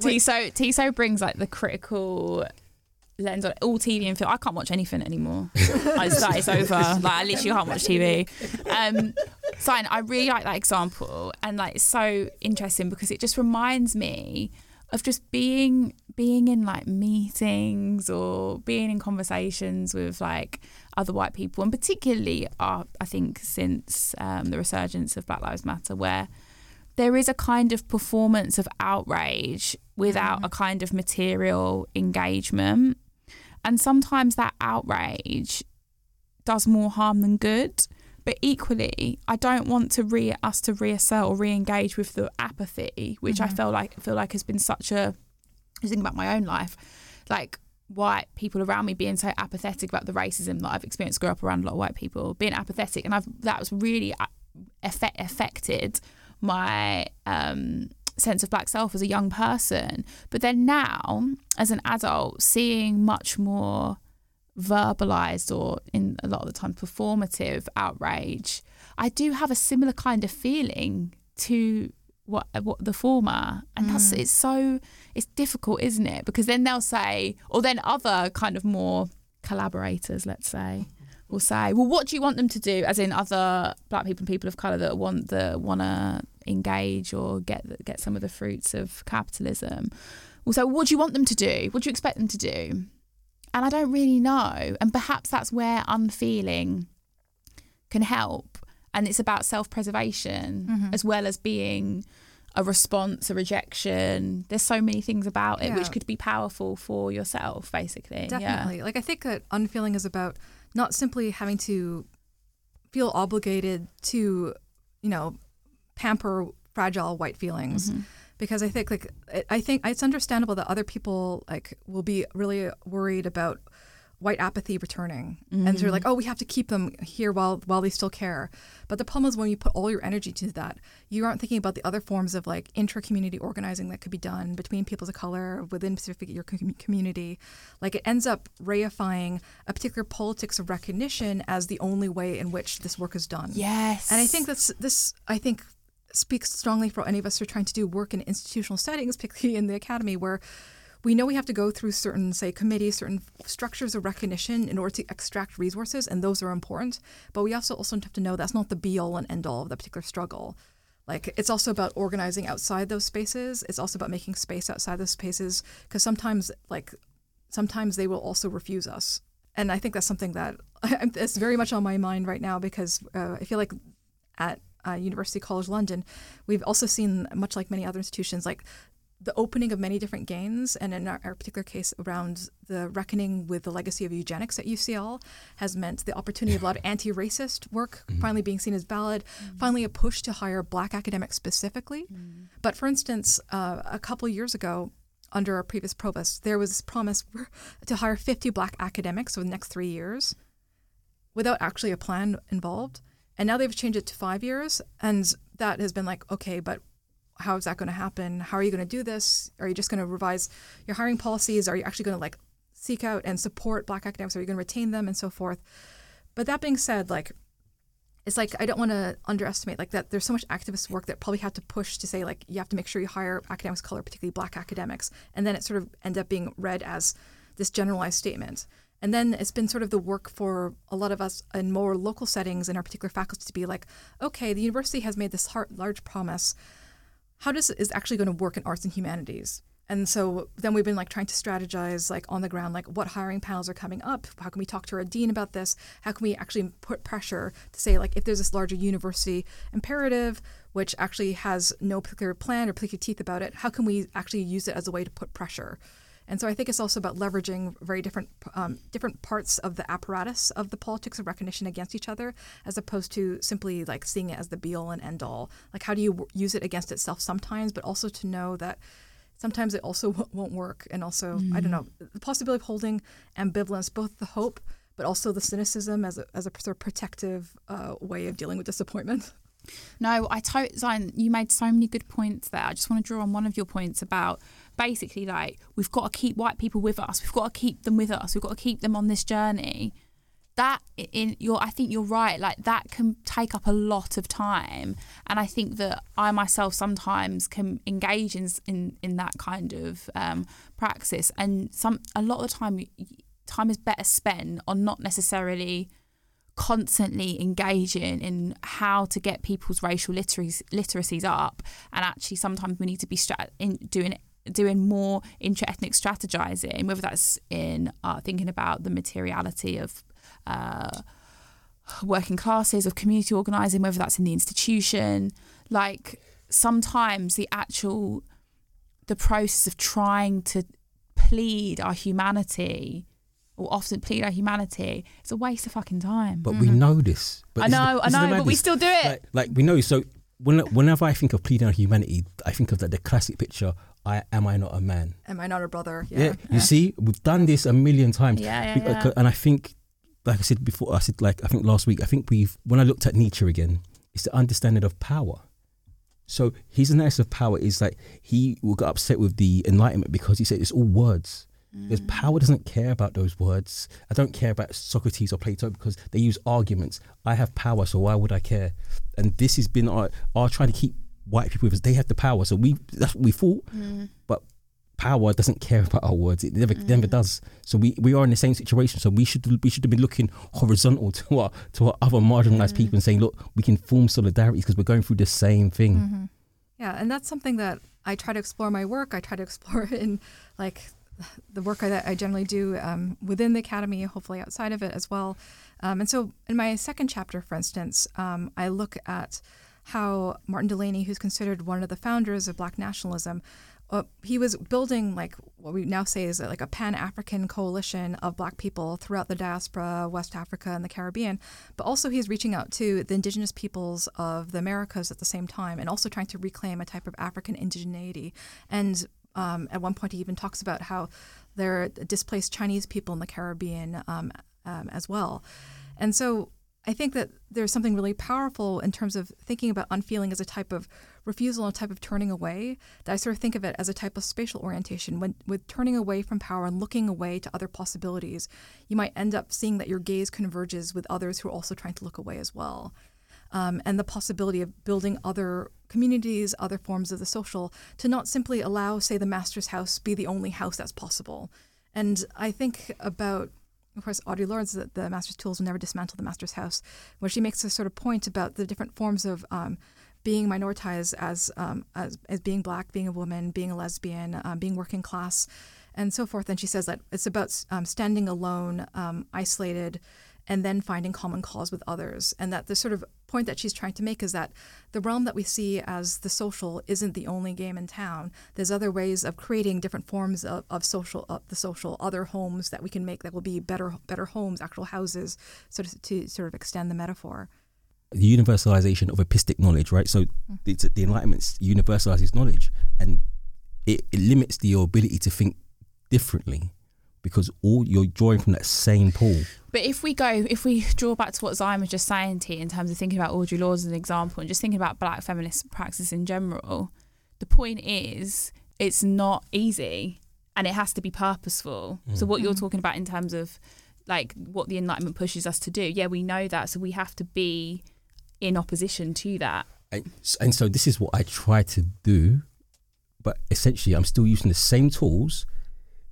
Tissot Tissot brings like the critical lens on all TV and film. I can't watch anything anymore. I just, that is over. Like I literally can't watch TV. Um, so I really like that example, and like it's so interesting because it just reminds me of just being being in like meetings or being in conversations with like other white people and particularly uh, I think since um, the resurgence of Black Lives Matter where there is a kind of performance of outrage without mm. a kind of material engagement and sometimes that outrage does more harm than good but equally, I don't want to re us to reassert or re-engage with the apathy, which mm-hmm. I feel like feel like has been such a. I think about my own life, like white people around me being so apathetic about the racism that I've experienced. Grew up around a lot of white people being apathetic, and I've that was really uh, affect, affected my um, sense of black self as a young person. But then now, as an adult, seeing much more verbalized or in a lot of the time performative outrage, I do have a similar kind of feeling to what what the former. And that's mm. it's so it's difficult isn't it? Because then they'll say or then other kind of more collaborators let's say will say well what do you want them to do? As in other black people and people of color that want the want to engage or get get some of the fruits of capitalism. Say what do you want them to do? What do you expect them to do? And i don't really know. And perhaps that's where unfeeling can help. And it's about self-preservation Mm-hmm. as well as being a response a rejection. There's so many things about it Yeah. which could be powerful for yourself basically. Yeah. Definitely. Like I think that unfeeling is about not simply having to feel obligated to, you know, pamper fragile white feelings. Mm-hmm. Because I think like I- think it's understandable that other people like will be really worried about white apathy returning and Mm-hmm. they're like oh we have to keep them here while while they still care but the problem is when you put all your energy to that you aren't thinking about the other forms of like intra-community organizing that could be done between peoples of color within specific your com- community like it ends up reifying a particular politics of recognition as the only way in which this work is done yes and I think that's this. I think speaks strongly for any of us who are trying to do work in institutional settings, particularly in the academy, where we know we have to go through certain, say, committees, certain structures of recognition in order to extract resources, and those are important. But we also also have to know that's not the be all and end all of the particular struggle. Like it's also about organizing outside those spaces. It's also about making space outside those spaces because sometimes, like, sometimes they will also refuse us. And I think that's something that it's very much on my mind right now because uh, I feel like at uh, University College London, we've also seen, much like many other institutions, like the opening of many different gains, and in our, our particular case, around the reckoning with the legacy of eugenics at UCL, has meant the opportunity of a lot of anti-racist work finally being seen as valid. Finally, a push to hire Black academics specifically. But for instance, uh, a couple years ago, under our previous provost, there was this promise to hire 50 Black academics over the next three years, without actually a plan involved. And now they've changed it to five years, and that has been like, okay, but how is that going to happen? How are you going to do this? Are you just going to revise your hiring policies? Are you actually going to like seek out and support Black academics? Are you going to retain them and so forth? But that being said, like it's like I don't want to underestimate like that. There's so much activist work that probably have to push to say like you have to make sure you hire academics of color, particularly Black academics, and then it sort of end up being read as this generalized statement. And then it's been sort of the work for a lot of us in more local settings in our particular faculty to be like, okay, the university has made this large promise. How does is actually going to work in arts and humanities? And so then we've been like trying to strategize like on the ground, like what hiring panels are coming up. How can we talk to our dean about this? How can we actually put pressure to say like if there's this larger university imperative, which actually has no particular plan or particular teeth about it, how can we actually use it as a way to put pressure? And so I think it's also about leveraging very different um, different parts of the apparatus of the politics of recognition against each other, as opposed to simply like seeing it as the be all and end all. Like how do you w- use it against itself sometimes, but also to know that sometimes it also w- won't work, and also I don't know the possibility of holding ambivalence, both the hope but also the cynicism as a, as a sort of protective uh, way of dealing with disappointment. No, I totally, Xine, you made so many good points there. I just want to draw on one of your points about basically like we've got to keep white people with us. We've got to keep them with us. We've got to keep them on this journey. That in your, I think you're right. Like that can take up a lot of time, and I think that I myself sometimes can engage in in, in that kind of um, praxis. And some a lot of the time, time is better spent on not necessarily constantly engaging in how to get people's racial literacies, up and actually sometimes we need to be in doing doing more intra-ethnic strategizing whether that's in uh, thinking about the materiality of uh, working classes of community organizing whether that's in the institution like sometimes the actual the process of trying to plead our humanity or often plead our humanity it's a waste of fucking time But we know this. But I is the- know, I this is the know, but we still do it. Like, like we know. So when, whenever I think of pleading our humanity, I think of that the classic picture. I am I not a man? Am I not a brother? Yeah. You see, we've done this a million times. Yeah, yeah, yeah. And I think, like I said before, I said like I think last week. I think we've when I looked at Nietzsche again, it's the understanding of power. So his analysis of power is like he will get upset with the Enlightenment because he said it's all words. Because mm. power doesn't care about those words. I don't care about Socrates or Plato because they use arguments. I have power, so why would I care? And this has been our, our trying to keep white people with us. They have the power, so we that's what we thought. But power doesn't care about our words. It never never does. So we, we are in the same situation. So we should we should have been looking horizontal to our to our other marginalized people and saying, look, we can form solidarity because we're going through the same thing. Yeah, and that's something that I try to explore my work. I try to explore in like the work that I generally do um, within the academy, hopefully outside of it as well. Um, and so, in my second chapter, for instance, um, I look at how Martin Delany, who's considered one of the founders of Black nationalism, uh, he was building like what we now say is like a pan African coalition of Black people throughout the diaspora, West Africa, and the Caribbean. But also, he's reaching out to the indigenous peoples of the Americas at the same time, and also trying to reclaim a type of African indigeneity. And um, at one point, he even talks about how there are displaced Chinese people in the Caribbean um, um, as well. And so I think that there's something really powerful in terms of thinking about unfeeling as a type of refusal and a type of turning away. That I sort of think of it as a type of spatial orientation. When with turning away from power and looking away to other possibilities, you might end up seeing that your gaze converges with others who are also trying to look away as well. Um, and the possibility of building other communities, other forms of the social, to not simply allow, say, the master's house be the only house that's possible. And I think about of course, Audre Lorde's the, the Master's Tools will never dismantle the Master's House, where she makes a sort of point about the different forms of um, being minoritized as, um, as as being black, being a woman, being a lesbian, um, being working class, and so forth. And she says that it's about um, standing alone, um, isolated, and then finding common cause with others. And that the sort of point that she's trying to make is that the realm that we see as the social isn't the only game in town. There's other ways of creating different forms of, of social, of the social, other homes that we can make that will be better, better homes, actual houses, sort of to sort of extend the metaphor. The universalization of epistic knowledge, right? So mm. it's, the Enlightenment universalizes knowledge, and it, it limits the, your ability to think differently because all you're drawing from that same pool. But if we go, if we draw back to what Xine was just saying to you in terms of thinking about Audre Lorde as an example and just thinking about black feminist practice in general, the point is it's not easy and it has to be purposeful. So mm. what you're mm. talking about in terms of like what the Enlightenment pushes us to do, yeah, we know that. So we have to be in opposition to that. And, and so this is what I try to do, but essentially I'm still using the same tools.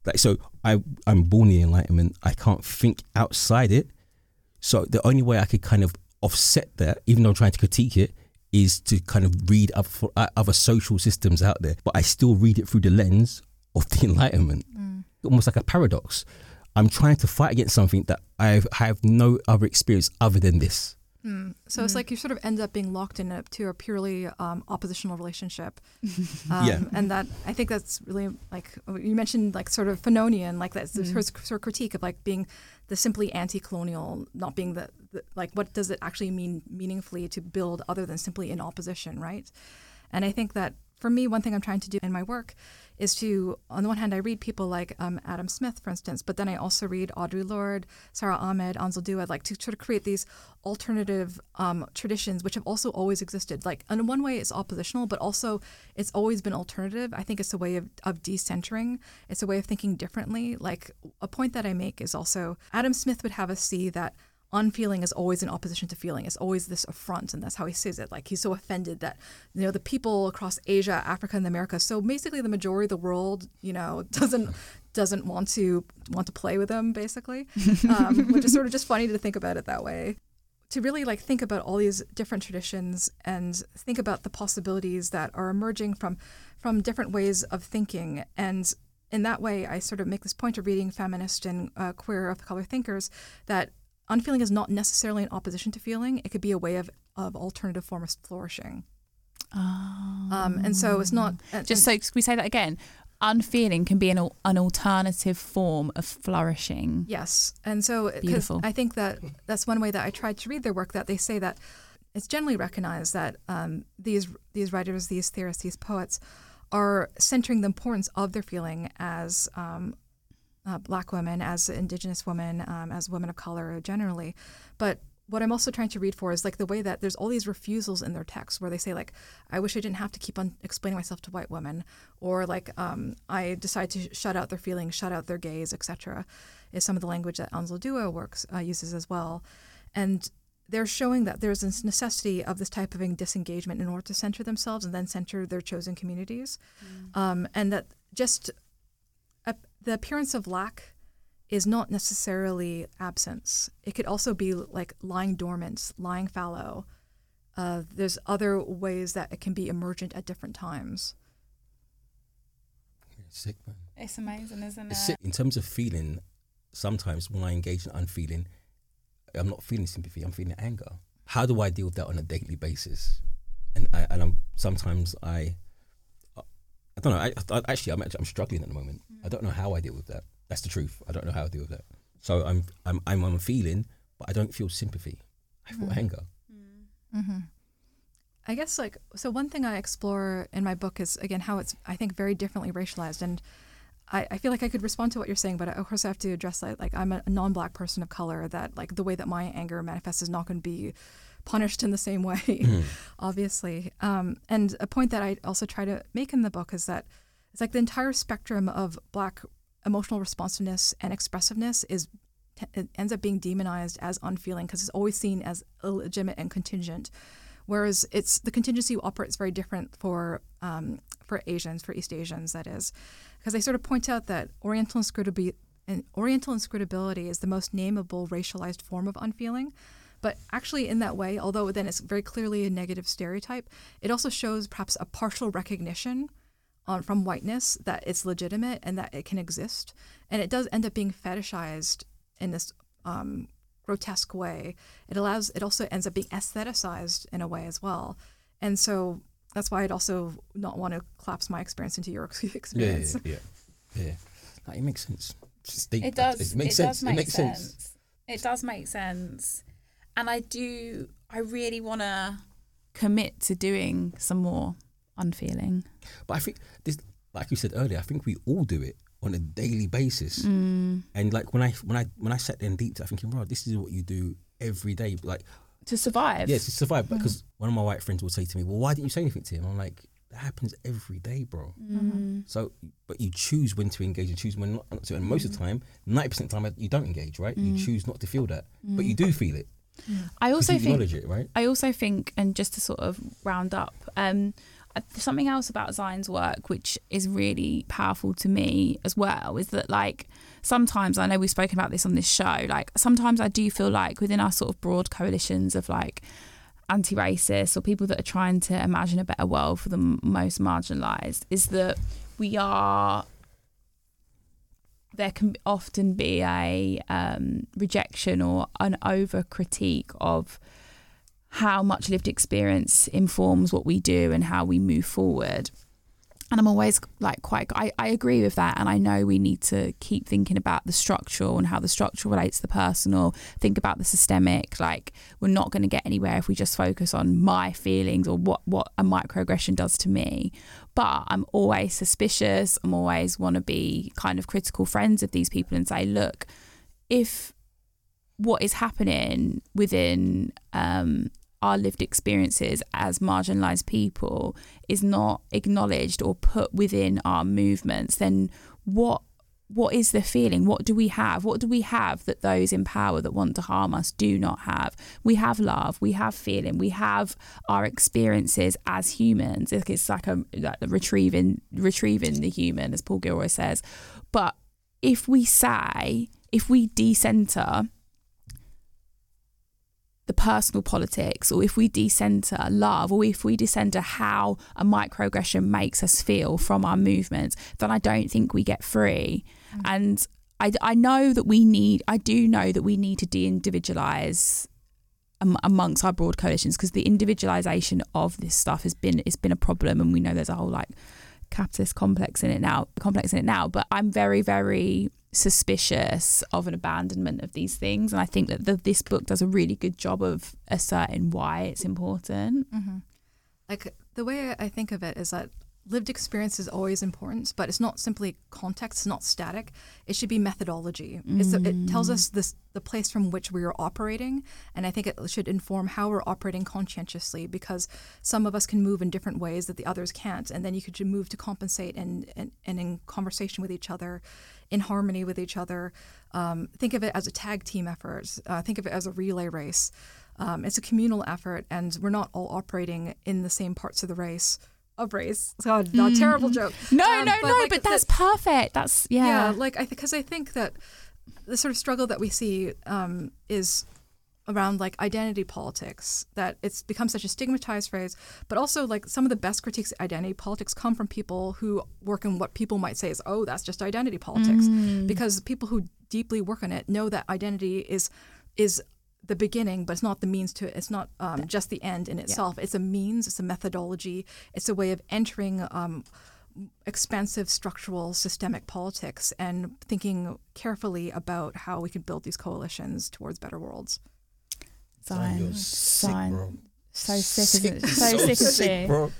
Like so, I I'm born in the Enlightenment. I can't think outside it. So the only way I could kind of offset that, even though I'm trying to critique it, is to kind of read other, uh, other social systems out there. But I still read it through the lens of the Enlightenment, mm. almost like a paradox. I'm trying to fight against something that I have no other experience other than this. So it's like you sort of end up being locked in a, to a purely um, oppositional relationship, um, Yeah. and that I think that's really like you mentioned, like sort of Fanonian, like that's her sort of critique of like being the simply anti-colonial, not being the, the like what does it actually mean meaningfully to build other than simply in opposition, right? And I think that for me, one thing I'm trying to do in my work is to, on the one hand, I read people like um, Adam Smith, for instance, but then I also read Audre Lorde, Sara Ahmed, Anzaldúa, like to sort of create these alternative um, traditions which have also always existed. Like, in one way, it's oppositional, but also it's always been alternative. I think it's a way of, of decentering, it's a way of thinking differently. Like, a point that I make is also Adam Smith would have us see that unfeeling is always in opposition to feeling. It's always this affront, and that's how he says it. Like he's so offended that you know the people across Asia, Africa, and America. So basically, the majority of the world, you know, doesn't doesn't want to want to play with him, basically, um, which is sort of just funny to think about it that way. To really like think about all these different traditions and think about the possibilities that are emerging from from different ways of thinking and in that way, I sort of make this point of reading feminist and uh, queer of color thinkers that unfeeling is not necessarily in opposition to feeling. It could be a way of, of alternative form of flourishing. Um, and so it's not and- Just so, we say that again? Unfeeling can be an, an alternative form of flourishing. Yes, and so Beautiful. I think that that's one way that I tried to read their work. That they say that it's generally recognized that um, these these writers, these theorists, these poets are centering the importance of their feeling as um, uh, black women, as indigenous women, um, as women of color generally. But what I'm also trying to read for is like the way that there's all these refusals in their text where they say like, I wish I didn't have to keep on explaining myself to white women, or like um, I decide to shut out their feelings, shut out their gaze, etc. Is some of the language that Anzaldúa works uh, uses as well, and they're showing that there's this necessity of this type of disengagement in order to center themselves and then center their chosen communities, mm. um, and that just the appearance of lack is not necessarily absence. It could also be like lying dormant, lying fallow. Uh, there's other ways that it can be emergent at different times. It's sick, man. It's amazing, isn't it's it? Sick. In terms of feeling, sometimes when I engage in unfeeling, I'm not feeling sympathy. I'm feeling anger. How do I deal with that on a daily basis? And I, and I'm sometimes I, I don't know. I, I actually I'm actually, I'm struggling at the moment. Mm. I don't know how I deal with that. That's the truth. I don't know how I deal with that. So I'm I'm I'm, I'm feeling, but I don't feel sympathy. I feel mm. anger. Mm-hmm. I guess like so. One thing I explore in my book is again how it's I think very differently racialized, and I, I feel like I could respond to what you're saying, but of course I have to address that. Like I'm a non-black person of color. That like the way that my anger manifests is not going to be punished in the same way, mm. obviously. Um, and a point that I also try to make in the book is that it's like the entire spectrum of black emotional responsiveness and expressiveness is it ends up being demonized as unfeeling because it's always seen as illegitimate and contingent. Whereas it's the contingency operates very different for um, for Asians, for East Asians, that is, because they sort of point out that Oriental inscrutability, and Oriental inscrutability is the most nameable racialized form of unfeeling. But actually, in that way, although then it's very clearly a negative stereotype, it also shows perhaps a partial recognition on from whiteness that it's legitimate and that it can exist, and it does end up being fetishized in this um, grotesque way. It allows it also ends up being aestheticized in a way as well, and so that's why I'd also not want to collapse my experience into your experience. Yeah, yeah, yeah. yeah. No, it makes sense. It does. It makes it sense. Does make it makes sense. sense. It does make sense, and I do. I really want to commit to doing some more unfeeling. But I think this, like you said earlier, I think we all do it on a daily basis. Mm. And like when I when I when I sat there and deep, I thinking, bro, this is what you do every day. Like to survive. Yeah, to survive. Mm. Because one of my white friends would say to me, "Well, why didn't you say anything to him?" I'm like, that happens every day, bro. Mm-hmm. So, but you choose when to engage and choose when not to. And most of the time, ninety percent of the time, you don't engage, right? You mm. choose not to feel that, but you do feel it. I also think, it, right? I also think, and just to sort of round up, um, something else about Xine's work, which is really powerful to me as well, is that like sometimes I know we've spoken about this on this show. Like sometimes I do feel like within our sort of broad coalitions of like anti-racist or people that are trying to imagine a better world for the most marginalized, is that we are there can often be a um, rejection or an over critique of how much lived experience informs what we do and how we move forward. And I'm always like quite, I, I agree with that. And I know we need to keep thinking about the structural and how the structural relates to the personal, think about the systemic. Like, we're not going to get anywhere if we just focus on my feelings or what, what a microaggression does to me. But I'm always suspicious. I'm always want to be kind of critical friends of these people and say, look, if what is happening within um, our lived experiences as marginalized people is not acknowledged or put within our movements, then what what is the feeling? What do we have? What do we have that those in power that want to harm us do not have? We have love, we have feeling, we have our experiences as humans. It's like a like retrieving retrieving the human, as Paul Gilroy says. But if we say, if we decenter the personal politics, or if we decenter love, or if we decenter how a microaggression makes us feel from our movements, then I don't think we get free. Mm. And I, I know that we need, I do know that we need to de individualize amongst our broad coalitions because the individualization of this stuff has been it's been a problem and we know there's a whole like capitalist complex in it now complex in it now but i'm very very suspicious of an abandonment of these things. And I think that the, this book does a really good job of asserting why it's important. Mm-hmm. Like the way I think of it is that lived experience is always important, but it's not simply context, it's not static. It should be methodology. It's it tells us this the place from which we are operating, and I think it should inform how we're operating conscientiously because some of us can move in different ways that the others can't, and then you could move to compensate and and, and in conversation with each other, in harmony with each other. Um, think of it as a tag team effort. Uh, think of it as a relay race. Um, it's a communal effort, and we're not all operating in the same parts of the race of race. So, not terrible joke. No, Um, no, no, like, but that's perfect. That's yeah. yeah, like I because I think that the sort of struggle that we see um, is around like identity politics that it's become such a stigmatized phrase but also like some of the best critiques of identity politics come from people who work in what people might say is oh that's just identity politics because people who deeply work on it know that identity is is the beginning but it's not the means to it it's not um, just the end in itself it's a means it's a methodology it's a way of entering um, expansive structural systemic politics and thinking carefully about how we could build these coalitions towards better worlds. Xine. You're sick, Xine. bro. So sick, isn't? So, So sick, isn't sick, bro.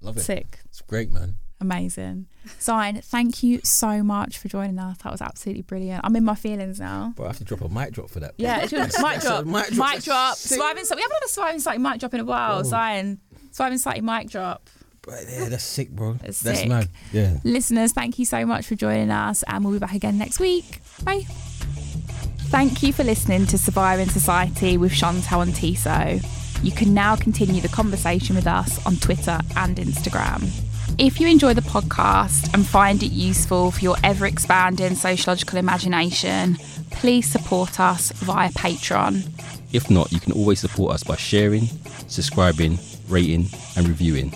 Love it. Sick. It's great, man. Amazing. Xine, thank you so much for joining us. That was absolutely brilliant. I'm in my feelings now. Bro, I have to drop a mic drop for that. Yeah, it's just mic that's a drop. mic Mic drop. drop. Sick. Surviving slightly. We haven't had a surviving slightly mic drop in a while. Oh. Xine. Surviving slightly mic drop. Bro, yeah, that's sick, bro. It's that's sick. mad. Yeah. Listeners, thank you so much for joining us, and we'll be back again next week. Bye. Thank you for listening to Surviving Society with Chantelle and Tissot. You can now continue the conversation with us on Twitter and Instagram. If you enjoy the podcast and find it useful for your ever expanding sociological imagination, please support us via Patreon. If not, you can always support us by sharing, subscribing, rating, and reviewing.